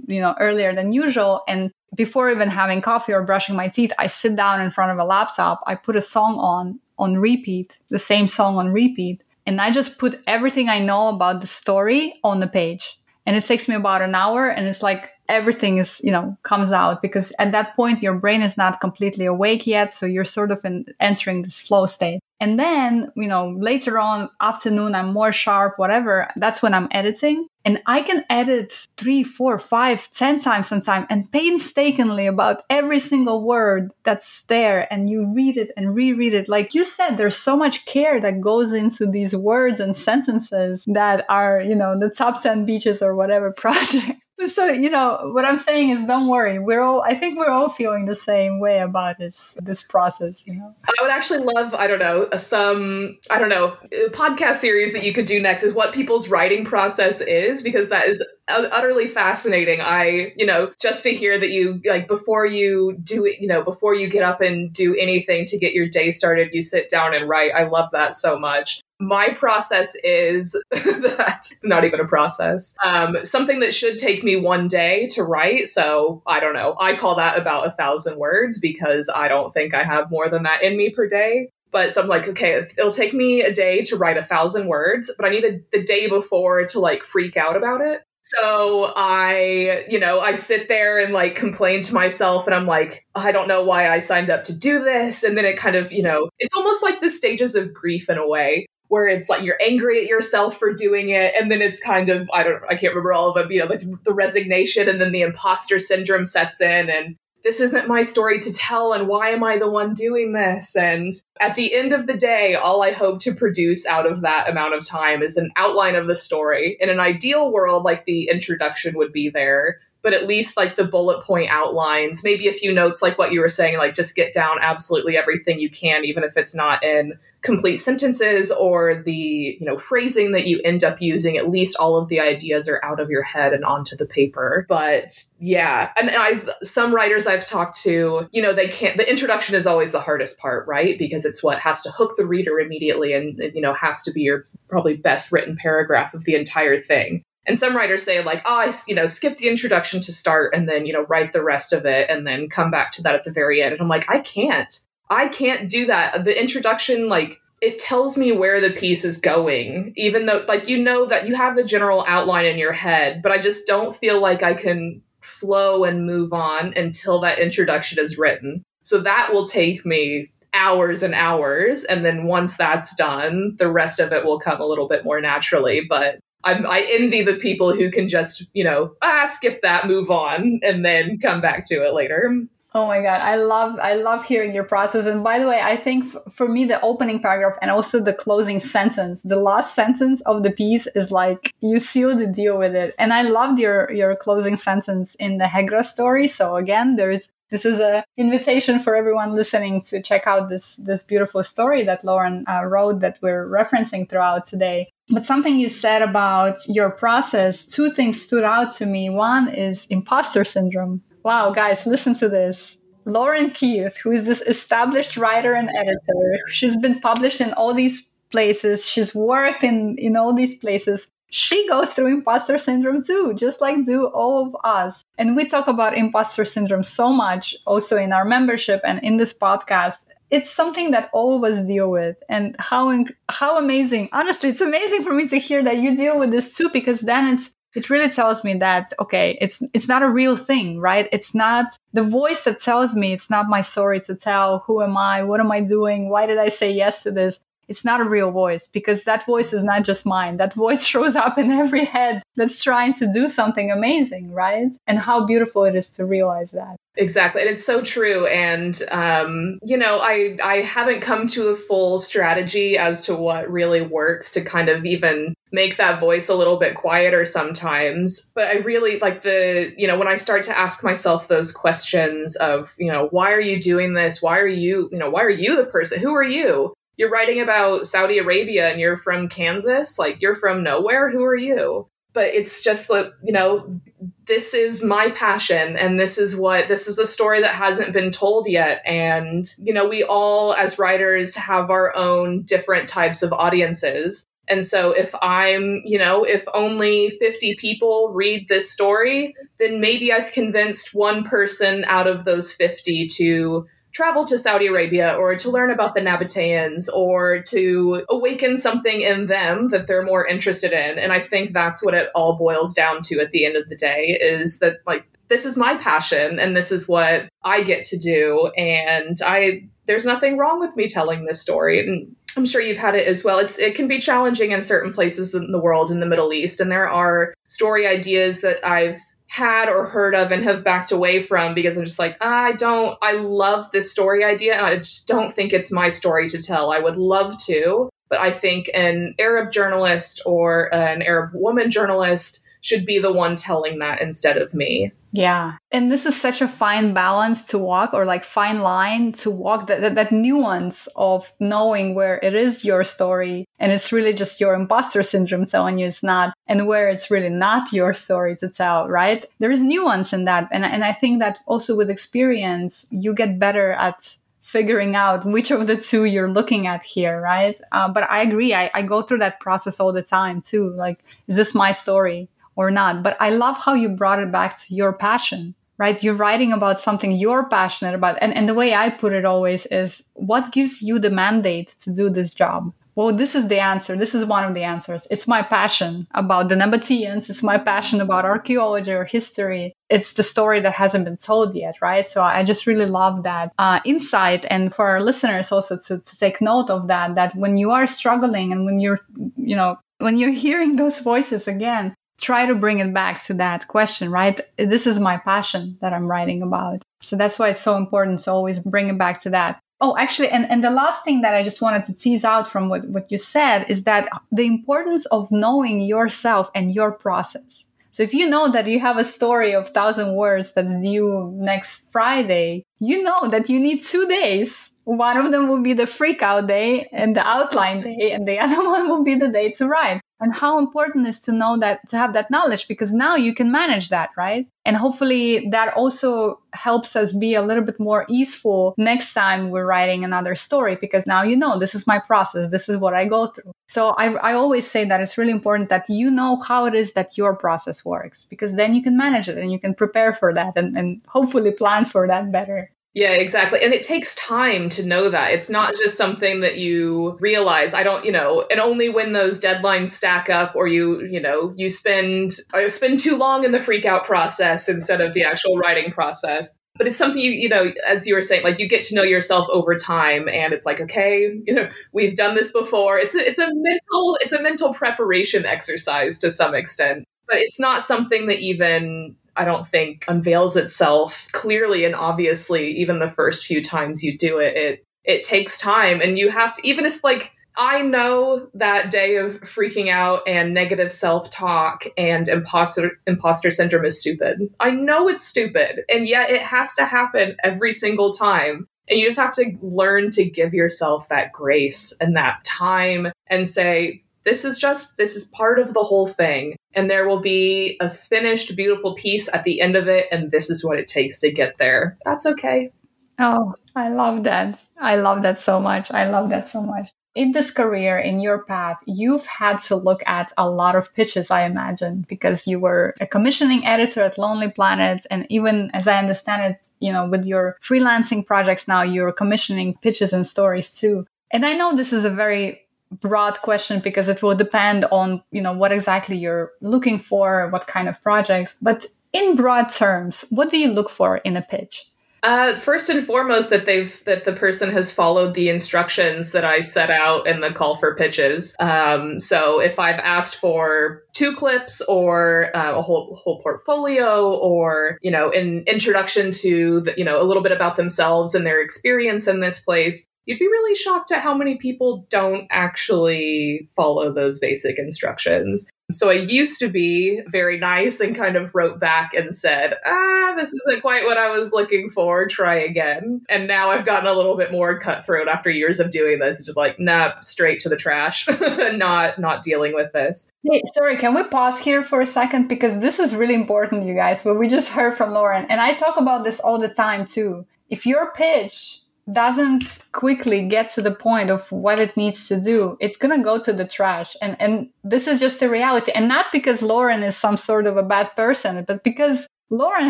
you know, earlier than usual. And before even having coffee or brushing my teeth, I sit down in front of a laptop. I put a song on on repeat, the same song on repeat. And I just put everything I know about the story on the page. And it takes me about an hour. And it's like everything is you know comes out because at that point your brain is not completely awake yet so you're sort of in, entering this flow state. And then you know later on afternoon i'm more sharp whatever that's when i'm editing. And i can edit three four five ten times sometimes and painstakingly about every single word that's there and you read it and reread it. Like you said there's so much care that goes into these words and sentences that are you know the top 10 beaches or whatever project so you know what i'm saying is don't worry. We're all i think we're all feeling the same way about this this process you know? I would actually love i don't know some i don't know podcast series that you could do next is what people's writing process is because that is utterly fascinating i you know just to hear that you like before you do it you know before you get up and do anything to get your day started you sit down and write i love that so much my process is that it's not even a process. Um, something that should take me one day to write. So I don't know. I call that about a thousand words because I don't think I have more than that in me per day. But so I'm like, okay, it'll take me a day to write a thousand words, but I need a, the day before to like freak out about it. So I, you know, I sit there and like complain to myself and I'm like, I don't know why I signed up to do this. And then it kind of, you know, it's almost like the stages of grief in a way where it's like you're angry at yourself for doing it and then it's kind of i don't i can't remember all of them you know like the resignation and then the imposter syndrome sets in and this isn't my story to tell and why am i the one doing this? And at the end of the day all i hope to produce out of that amount of time is an outline of the story in an ideal world like the introduction would be there but at least like the bullet point outlines, maybe a few notes like what you were saying, like just get down absolutely everything you can, even if it's not in complete sentences or the you know phrasing that you end up using at least all of the ideas are out of your head and onto the paper. But yeah and i some writers i've talked to you know they can't the introduction is always the hardest part right? Because it's what has to hook the reader immediately and you know has to be your probably best written paragraph of the entire thing and some writers say like, oh, I you know skip the introduction to start and then you know write the rest of it and then come back to that at the very end. And I'm like, I can't. I can't do that. The introduction like it tells me where the piece is going, even though like you know that you have the general outline in your head, but I just don't feel like I can flow and move on until that introduction is written. So that will take me hours and hours and then once that's done the rest of it will come a little bit more naturally but I'm, I envy the people who can just, you know, ah, skip that, move on, and then come back to it later. Oh my god, I love I love hearing your process. And by the way, I think f- for me the opening paragraph and also the closing sentence, the last sentence of the piece is like you seal the deal with it. And I loved your your closing sentence in the Hegra story. So again, there's this is a invitation for everyone listening to check out this this beautiful story that Lauren uh, wrote that we're referencing throughout today. But something you said about your process, two things stood out to me. One is imposter syndrome. Wow, guys, listen to this. Lauren Keith, who is this established writer and editor, she's been published in all these places. She's worked in, in all these places she goes through imposter syndrome too, just like do all of us. And we talk about imposter syndrome so much also in our membership and in this podcast. It's something that all of us deal with and how how amazing. Honestly, it's amazing for me to hear that you deal with this too because then it's it really tells me that okay it's it's not a real thing right it's not the voice that tells me it's not my story to tell who am i what am i doing why did i say yes to this it's not a real voice because that voice is not just mine. That voice shows up in every head that's trying to do something amazing, right? And how beautiful it is to realize that. Exactly. And it's so true. And, um, you know, I, I haven't come to a full strategy as to what really works to kind of even make that voice a little bit quieter sometimes. But I really like the, you know, when I start to ask myself those questions of, you know, why are you doing this? Why are you, you know, why are you the person? Who are you? You're writing about Saudi Arabia and you're from Kansas. Like, you're from nowhere. Who are you? but it's just like you know this is my passion and this is what this is a story that hasn't been told yet and you know we all as writers have our own different types of audiences and so if i'm you know if only 50 people read this story then maybe i've convinced one person out of those 50 to travel to Saudi Arabia or to learn about the Nabateans or to awaken something in them that they're more interested in. And I think that's what it all boils down to at the end of the day is that like this is my passion and this is what I get to do and I there's nothing wrong with me telling this story and I'm sure you've had it as well. It's it can be challenging in certain places in the world in the Middle East and there are story ideas that I've had or heard of and have backed away from because I'm just like, ah, I don't, I love this story idea and I just don't think it's my story to tell. I would love to, but I think an Arab journalist or an Arab woman journalist should be the one telling that instead of me. Yeah. And this is such a fine balance to walk or like fine line to walk that, that, that, nuance of knowing where it is your story and it's really just your imposter syndrome telling you it's not and where it's really not your story to tell, right? There is nuance in that. And, and I think that also with experience, you get better at figuring out which of the two you're looking at here, right? Uh, but I agree. I, I go through that process all the time too. Like, is this my story? Or not. But I love how you brought it back to your passion, right? You're writing about something you're passionate about. And, and the way I put it always is what gives you the mandate to do this job? Well, this is the answer. This is one of the answers. It's my passion about the Nabateans. It's my passion about archaeology or history. It's the story that hasn't been told yet, right? So I just really love that uh, insight. And for our listeners also to, to take note of that, that when you are struggling and when you're, you know, when you're hearing those voices again, try to bring it back to that question, right? This is my passion that I'm writing about. So that's why it's so important to always bring it back to that. Oh, actually, and, and the last thing that I just wanted to tease out from what, what you said is that the importance of knowing yourself and your process. So if you know that you have a story of thousand words that's due next Friday, you know that you need two days one of them will be the freak out day and the outline day, and the other one will be the day to write. And how important is to know that, to have that knowledge, because now you can manage that, right? And hopefully that also helps us be a little bit more easeful next time we're writing another story, because now you know this is my process, this is what I go through. So I, I always say that it's really important that you know how it is that your process works, because then you can manage it and you can prepare for that and, and hopefully plan for that better. Yeah, exactly. And it takes time to know that. It's not just something that you realize. I don't, you know, and only when those deadlines stack up or you, you know, you spend or spend too long in the freak out process instead of the actual writing process. But it's something you, you know, as you were saying, like you get to know yourself over time and it's like, okay, you know, we've done this before. It's a, it's a mental it's a mental preparation exercise to some extent. But it's not something that even I don't think unveils itself clearly and obviously even the first few times you do it it it takes time and you have to even if like I know that day of freaking out and negative self-talk and imposter imposter syndrome is stupid. I know it's stupid and yet it has to happen every single time. And you just have to learn to give yourself that grace and that time and say, this is just, this is part of the whole thing. And there will be a finished, beautiful piece at the end of it. And this is what it takes to get there. That's okay. Oh, I love that. I love that so much. I love that so much. In this career, in your path, you've had to look at a lot of pitches, I imagine, because you were a commissioning editor at Lonely Planet. And even as I understand it, you know, with your freelancing projects now, you're commissioning pitches and stories too. And I know this is a very broad question because it will depend on you know what exactly you're looking for what kind of projects. But in broad terms what do you look for in a pitch Uh, first and foremost, that they've that the person has followed the instructions that I set out in the call for pitches. Um, so if I've asked for two clips or uh, a whole whole portfolio, or you know, an introduction to the, you know a little bit about themselves and their experience in this place, you'd be really shocked at how many people don't actually follow those basic instructions. So I used to be very nice and kind of wrote back and said, ah, this isn't quite what I was looking for. Try again. And now I've gotten a little bit more cutthroat after years of doing this. Just like, nah, straight to the trash. not not dealing with this. Hey, sorry, can we pause here for a second? Because this is really important, you guys. What we just heard from Lauren. And I talk about this all the time too. If your pitch doesn't quickly get to the point of what it needs to do, it's gonna go to the trash. And and this is just the reality. And not because Lauren is some sort of a bad person, but because Lauren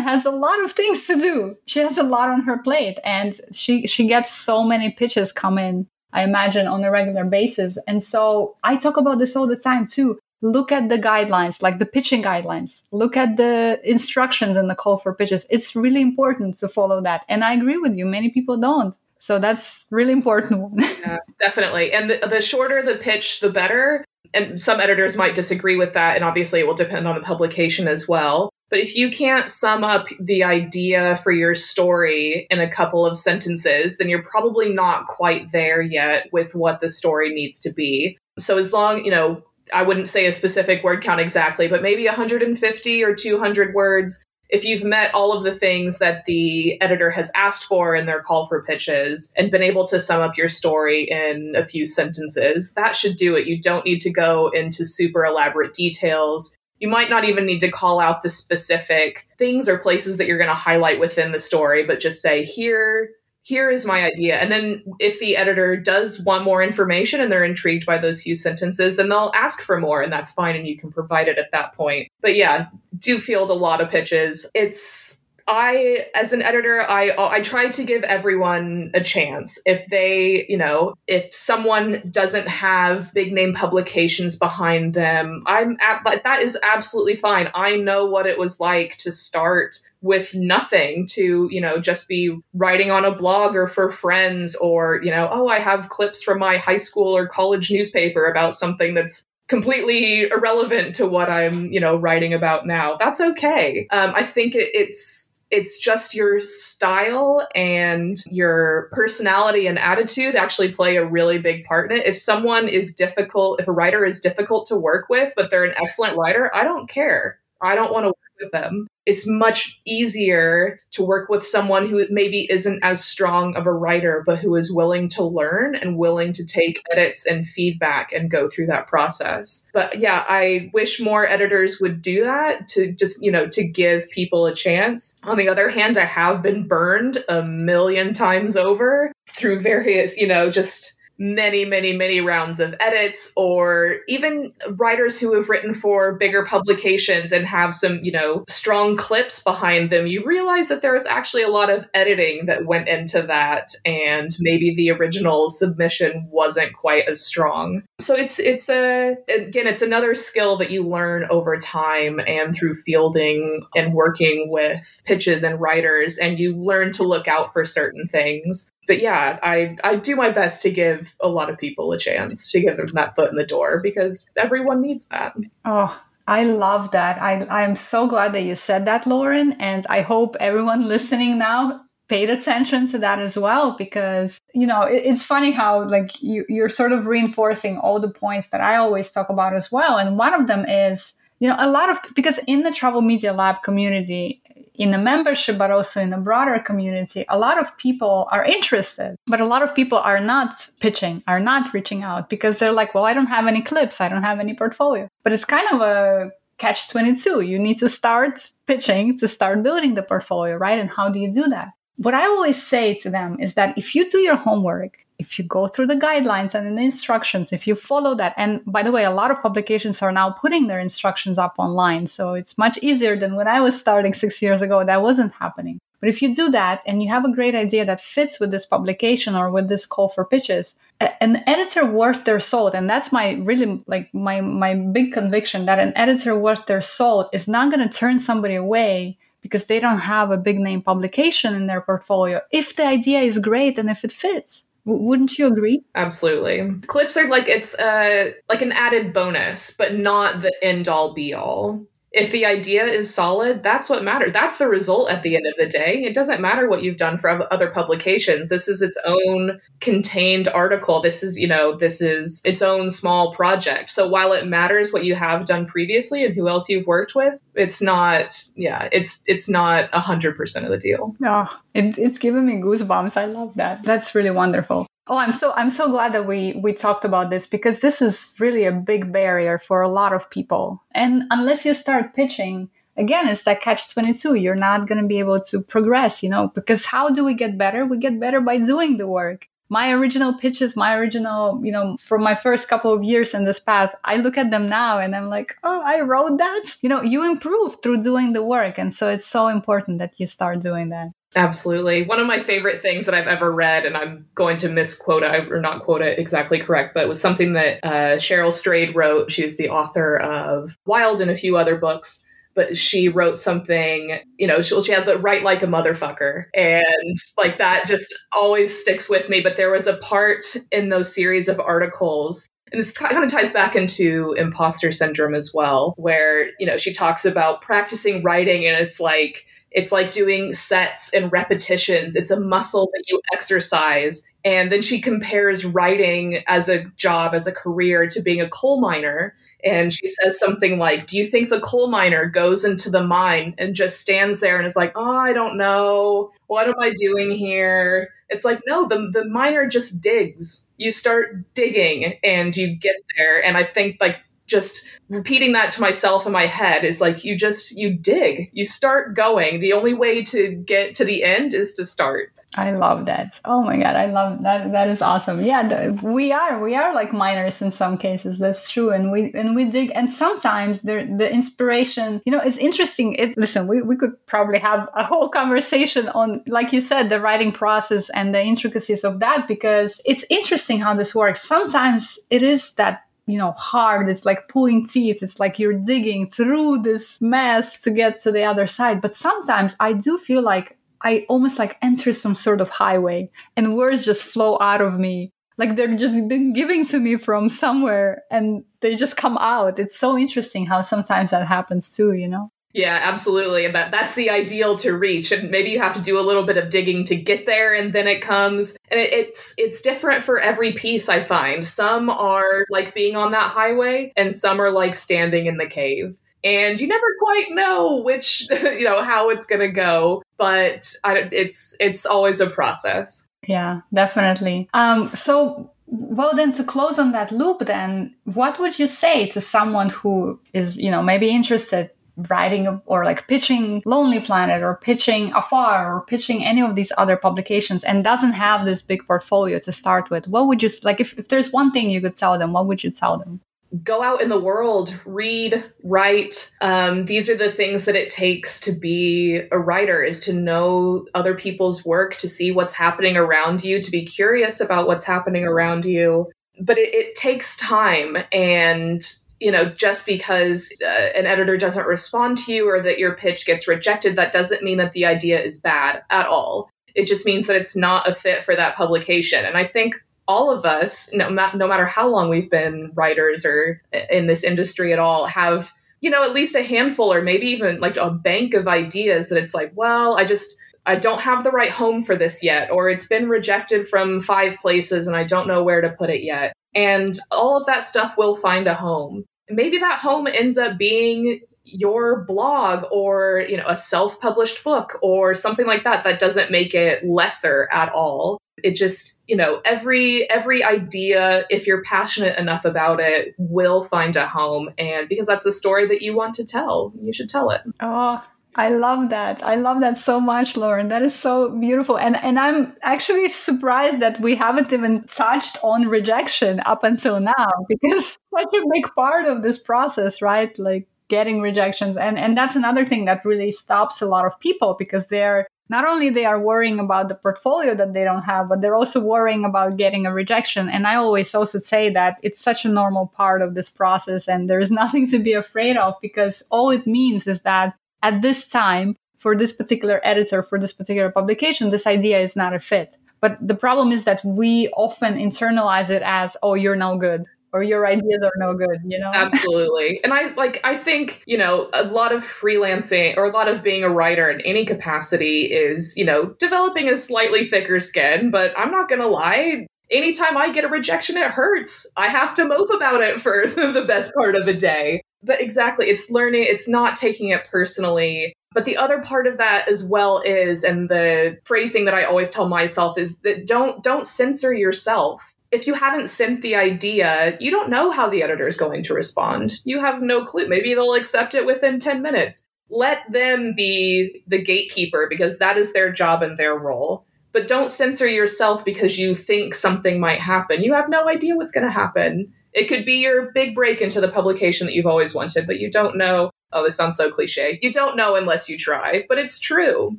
has a lot of things to do. She has a lot on her plate and she she gets so many pitches come in, I imagine, on a regular basis. And so I talk about this all the time too look at the guidelines, like the pitching guidelines, look at the instructions in the call for pitches. It's really important to follow that. And I agree with you, many people don't. So that's really important. yeah, definitely. And the, the shorter the pitch, the better. And some editors might disagree with that. And obviously, it will depend on the publication as well. But if you can't sum up the idea for your story in a couple of sentences, then you're probably not quite there yet with what the story needs to be. So, as long, you know, I wouldn't say a specific word count exactly, but maybe 150 or 200 words if you've met all of the things that the editor has asked for in their call for pitches and been able to sum up your story in a few sentences, that should do it. You don't need to go into super elaborate details. You might not even need to call out the specific things or places that you're going to highlight within the story, but just say, here here is my idea. And then if the editor does want more information and they're intrigued by those few sentences, then they'll ask for more and that's fine and you can provide it at that point. But yeah, do field a lot of pitches. It's I, as an editor, I I try to give everyone a chance. If they, you know, if someone doesn't have big name publications behind them, I'm at, that is absolutely fine. I know what it was like to start with nothing to you know just be writing on a blog or for friends or you know oh i have clips from my high school or college newspaper about something that's completely irrelevant to what i'm you know writing about now that's okay um, i think it, it's it's just your style and your personality and attitude actually play a really big part in it. If someone is difficult, if a writer is difficult to work with, but they're an excellent writer, I don't care. I don't want to work with them it's much easier to work with someone who maybe isn't as strong of a writer, but who is willing to learn and willing to take edits and feedback and go through that process. But yeah, I wish more editors would do that to just, you know, to give people a chance. On the other hand, I have been burned a million times over through various, you know, just many, many, many rounds of edits, or even writers who have written for bigger publications and have some, you know, strong clips behind them, you realize that there is actually a lot of editing that went into that, and maybe the original submission wasn't quite as strong. So it's it's a again, it's another skill that you learn over time and through fielding and working with pitches and writers, and you learn to look out for certain things but yeah, I I do my best to give a lot of people a chance to give them that foot in the door because everyone needs that. Oh, I love that. I I'm so glad that you said that, Lauren, and I hope everyone listening now paid attention to that as well because you know it, it's funny how like you you're sort of reinforcing all the points that I always talk about as well, and one of them is you know a lot of because in the travel media lab community in the membership, but also in the broader community, a lot of people are interested, but a lot of people are not pitching, are not reaching out because they're like, well, I don't have any clips, I don't have any portfolio. But it's kind of a catch 22. You need to start pitching to start building the portfolio, right? And how do you do that? What I always say to them is that if you do your homework, if you go through the guidelines and the instructions, if you follow that, and by the way, a lot of publications are now putting their instructions up online. So it's much easier than when I was starting six years ago, that wasn't happening. But if you do that and you have a great idea that fits with this publication or with this call for pitches, an editor worth their salt, and that's my really like my my big conviction that an editor worth their salt is not going to turn somebody away because they don't have a big name publication in their portfolio if the idea is great and if it fits. Wouldn't you agree? Absolutely. Clips are like it's uh like an added bonus, but not the end all be all if the idea is solid, that's what matters. That's the result at the end of the day. It doesn't matter what you've done for other publications. This is its own contained article. This is, you know, this is its own small project. So while it matters what you have done previously and who else you've worked with, it's not, yeah, it's it's not a hundred percent of the deal. Oh, it, it's giving me goosebumps. I love that. That's really wonderful. Oh, I'm so I'm so glad that we we talked about this because this is really a big barrier for a lot of people. And unless you start pitching, again, it's that catch 22. You're not going to be able to progress, you know, because how do we get better? We get better by doing the work. My original pitches, my original, you know, from my first couple of years in this path, I look at them now and I'm like, oh, I wrote that. You know, you improve through doing the work. And so it's so important that you start doing that. Absolutely. One of my favorite things that I've ever read, and I'm going to misquote it or not quote it exactly correct, but it was something that uh, Cheryl Strayed wrote. She's the author of Wild and a few other books. But she wrote something, you know, she, she has the write like a motherfucker. And like that just always sticks with me. But there was a part in those series of articles and this kind of ties back into imposter syndrome as well where you know she talks about practicing writing and it's like it's like doing sets and repetitions. It's a muscle that you exercise. And then she compares writing as a job, as a career, to being a coal miner. And she says something like, Do you think the coal miner goes into the mine and just stands there and is like, Oh, I don't know. What am I doing here? It's like, no, the, the miner just digs. You start digging and you get there. And I think, like, just repeating that to myself in my head is like you just you dig. You start going. The only way to get to the end is to start. I love that. Oh my god i love that. That is awesome. Yeah the, we are we are like miners in some cases that's true and we and we dig and sometimes the the inspiration you know it's interesting. It listen we, we could probably have a whole conversation on like you said the writing process and the intricacies of that because it's interesting how this works. Sometimes it is that you know hard. It's like pulling teeth. It's like you're digging through this mess to get to the other side. But sometimes i do feel like i almost like enter some sort of highway and words just flow out of me. Like they're just been giving to me from somewhere and they just come out. It's so interesting how sometimes that happens too you know yeah, absolutely. And that that's the ideal to reach. And maybe you have to do a little bit of digging to get there and then it comes. And it, it's it's different for every piece I find. Some are like being on that highway and some are like standing in the cave. And you never quite know which, you know, how it's going to go, but I, it's it's always a process. Yeah, definitely. Um so well then to close on that loop then what would you say to someone who is you know maybe interested writing or like pitching Lonely Planet or pitching Afar or pitching any of these other publications and doesn't have this big portfolio to start with, what would you like if, if there's one thing you could tell them, what would you tell them? Go out in the world, read, write. Um, these are the things that it takes to be a writer is to know other people's work, to see what's happening around you, to be curious about what's happening around you. But it, it takes time and you know, just because uh, an editor doesn't respond to you or that your pitch gets rejected, that doesn't mean that the idea is bad at all. It just means that it's not a fit for that publication. And I think all of us, no, no matter how long we've been writers or in this industry at all, have you know at least a handful or maybe even like a bank of ideas that it's like, well, I just I don't have the right home for this yet, or it's been rejected from five places and I don't know where to put it yet. And all of that stuff will find a home. Maybe that home ends up being your blog or you know a self-published book or something like that that doesn't make it lesser at all it just you know every every idea if you're passionate enough about it will find a home and because that's the story that you want to tell you should tell it oh I love that. I love that so much, Lauren. That is so beautiful. And and I'm actually surprised that we haven't even touched on rejection up until now because such a big part of this process, right? Like getting rejections. And and that's another thing that really stops a lot of people because they're not only they are worrying about the portfolio that they don't have but they're also worrying about getting a rejection and i always also say that it's such a normal part of this process and there's nothing to be afraid of because all it means is that at this time for this particular editor, for this particular publication, this idea is not a fit. But the problem is that we often internalize it as, oh, you're no good or your ideas are no good, you know? Absolutely. And I like I think, you know, a lot of freelancing or a lot of being a writer in any capacity is, you know, developing a slightly thicker skin, but I'm not going to lie, anytime I get a rejection it hurts. I have to mope about it for the best part of the day. But exactly, it's learning, it's not taking it personally. But the other part of that as well is and the phrasing that I always tell myself is that don't don't censor yourself if you haven't sent the idea, you don't know how the editor is going to respond. You have no clue. Maybe they'll accept it within 10 minutes. Let them be the gatekeeper because that is their job and their role. But don't censor yourself because you think something might happen. You have no idea what's going to happen. It could be your big break into the publication that you've always wanted, but you don't know oh, this sounds so cliche. You don't know unless you try, but it's true.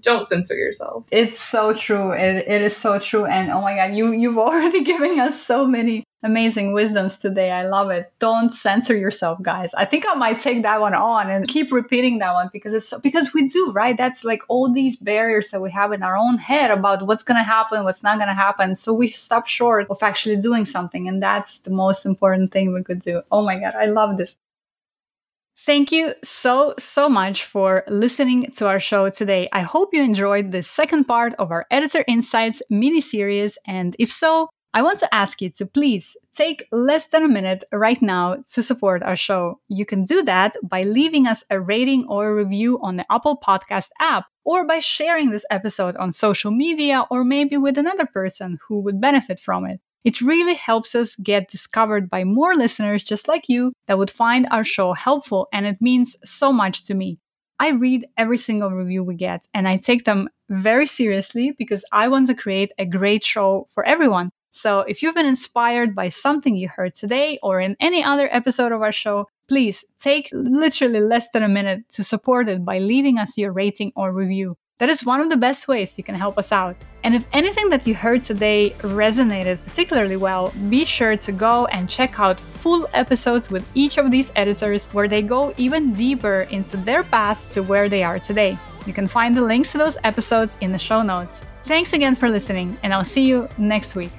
Don't censor yourself. It's so true. It, it is so true. And oh my God, you, you've already given us so many amazing wisdoms today. I love it. Don't censor yourself, guys. I think I might take that one on and keep repeating that one because it's so, because we do, right? That's like all these barriers that we have in our own head about what's going to happen, what's not going to happen. So we stop short of actually doing something. And that's the most important thing we could do. Oh my God, I love this. Thank you so, so much for listening to our show today. I hope you enjoyed the second part of our Editor Insights mini series. And if so, I want to ask you to please take less than a minute right now to support our show. You can do that by leaving us a rating or a review on the Apple Podcast app, or by sharing this episode on social media, or maybe with another person who would benefit from it. It really helps us get discovered by more listeners just like you that would find our show helpful, and it means so much to me. I read every single review we get, and I take them very seriously because I want to create a great show for everyone. So if you've been inspired by something you heard today or in any other episode of our show, please take literally less than a minute to support it by leaving us your rating or review. That is one of the best ways you can help us out. And if anything that you heard today resonated particularly well, be sure to go and check out full episodes with each of these editors where they go even deeper into their path to where they are today. You can find the links to those episodes in the show notes. Thanks again for listening, and I'll see you next week.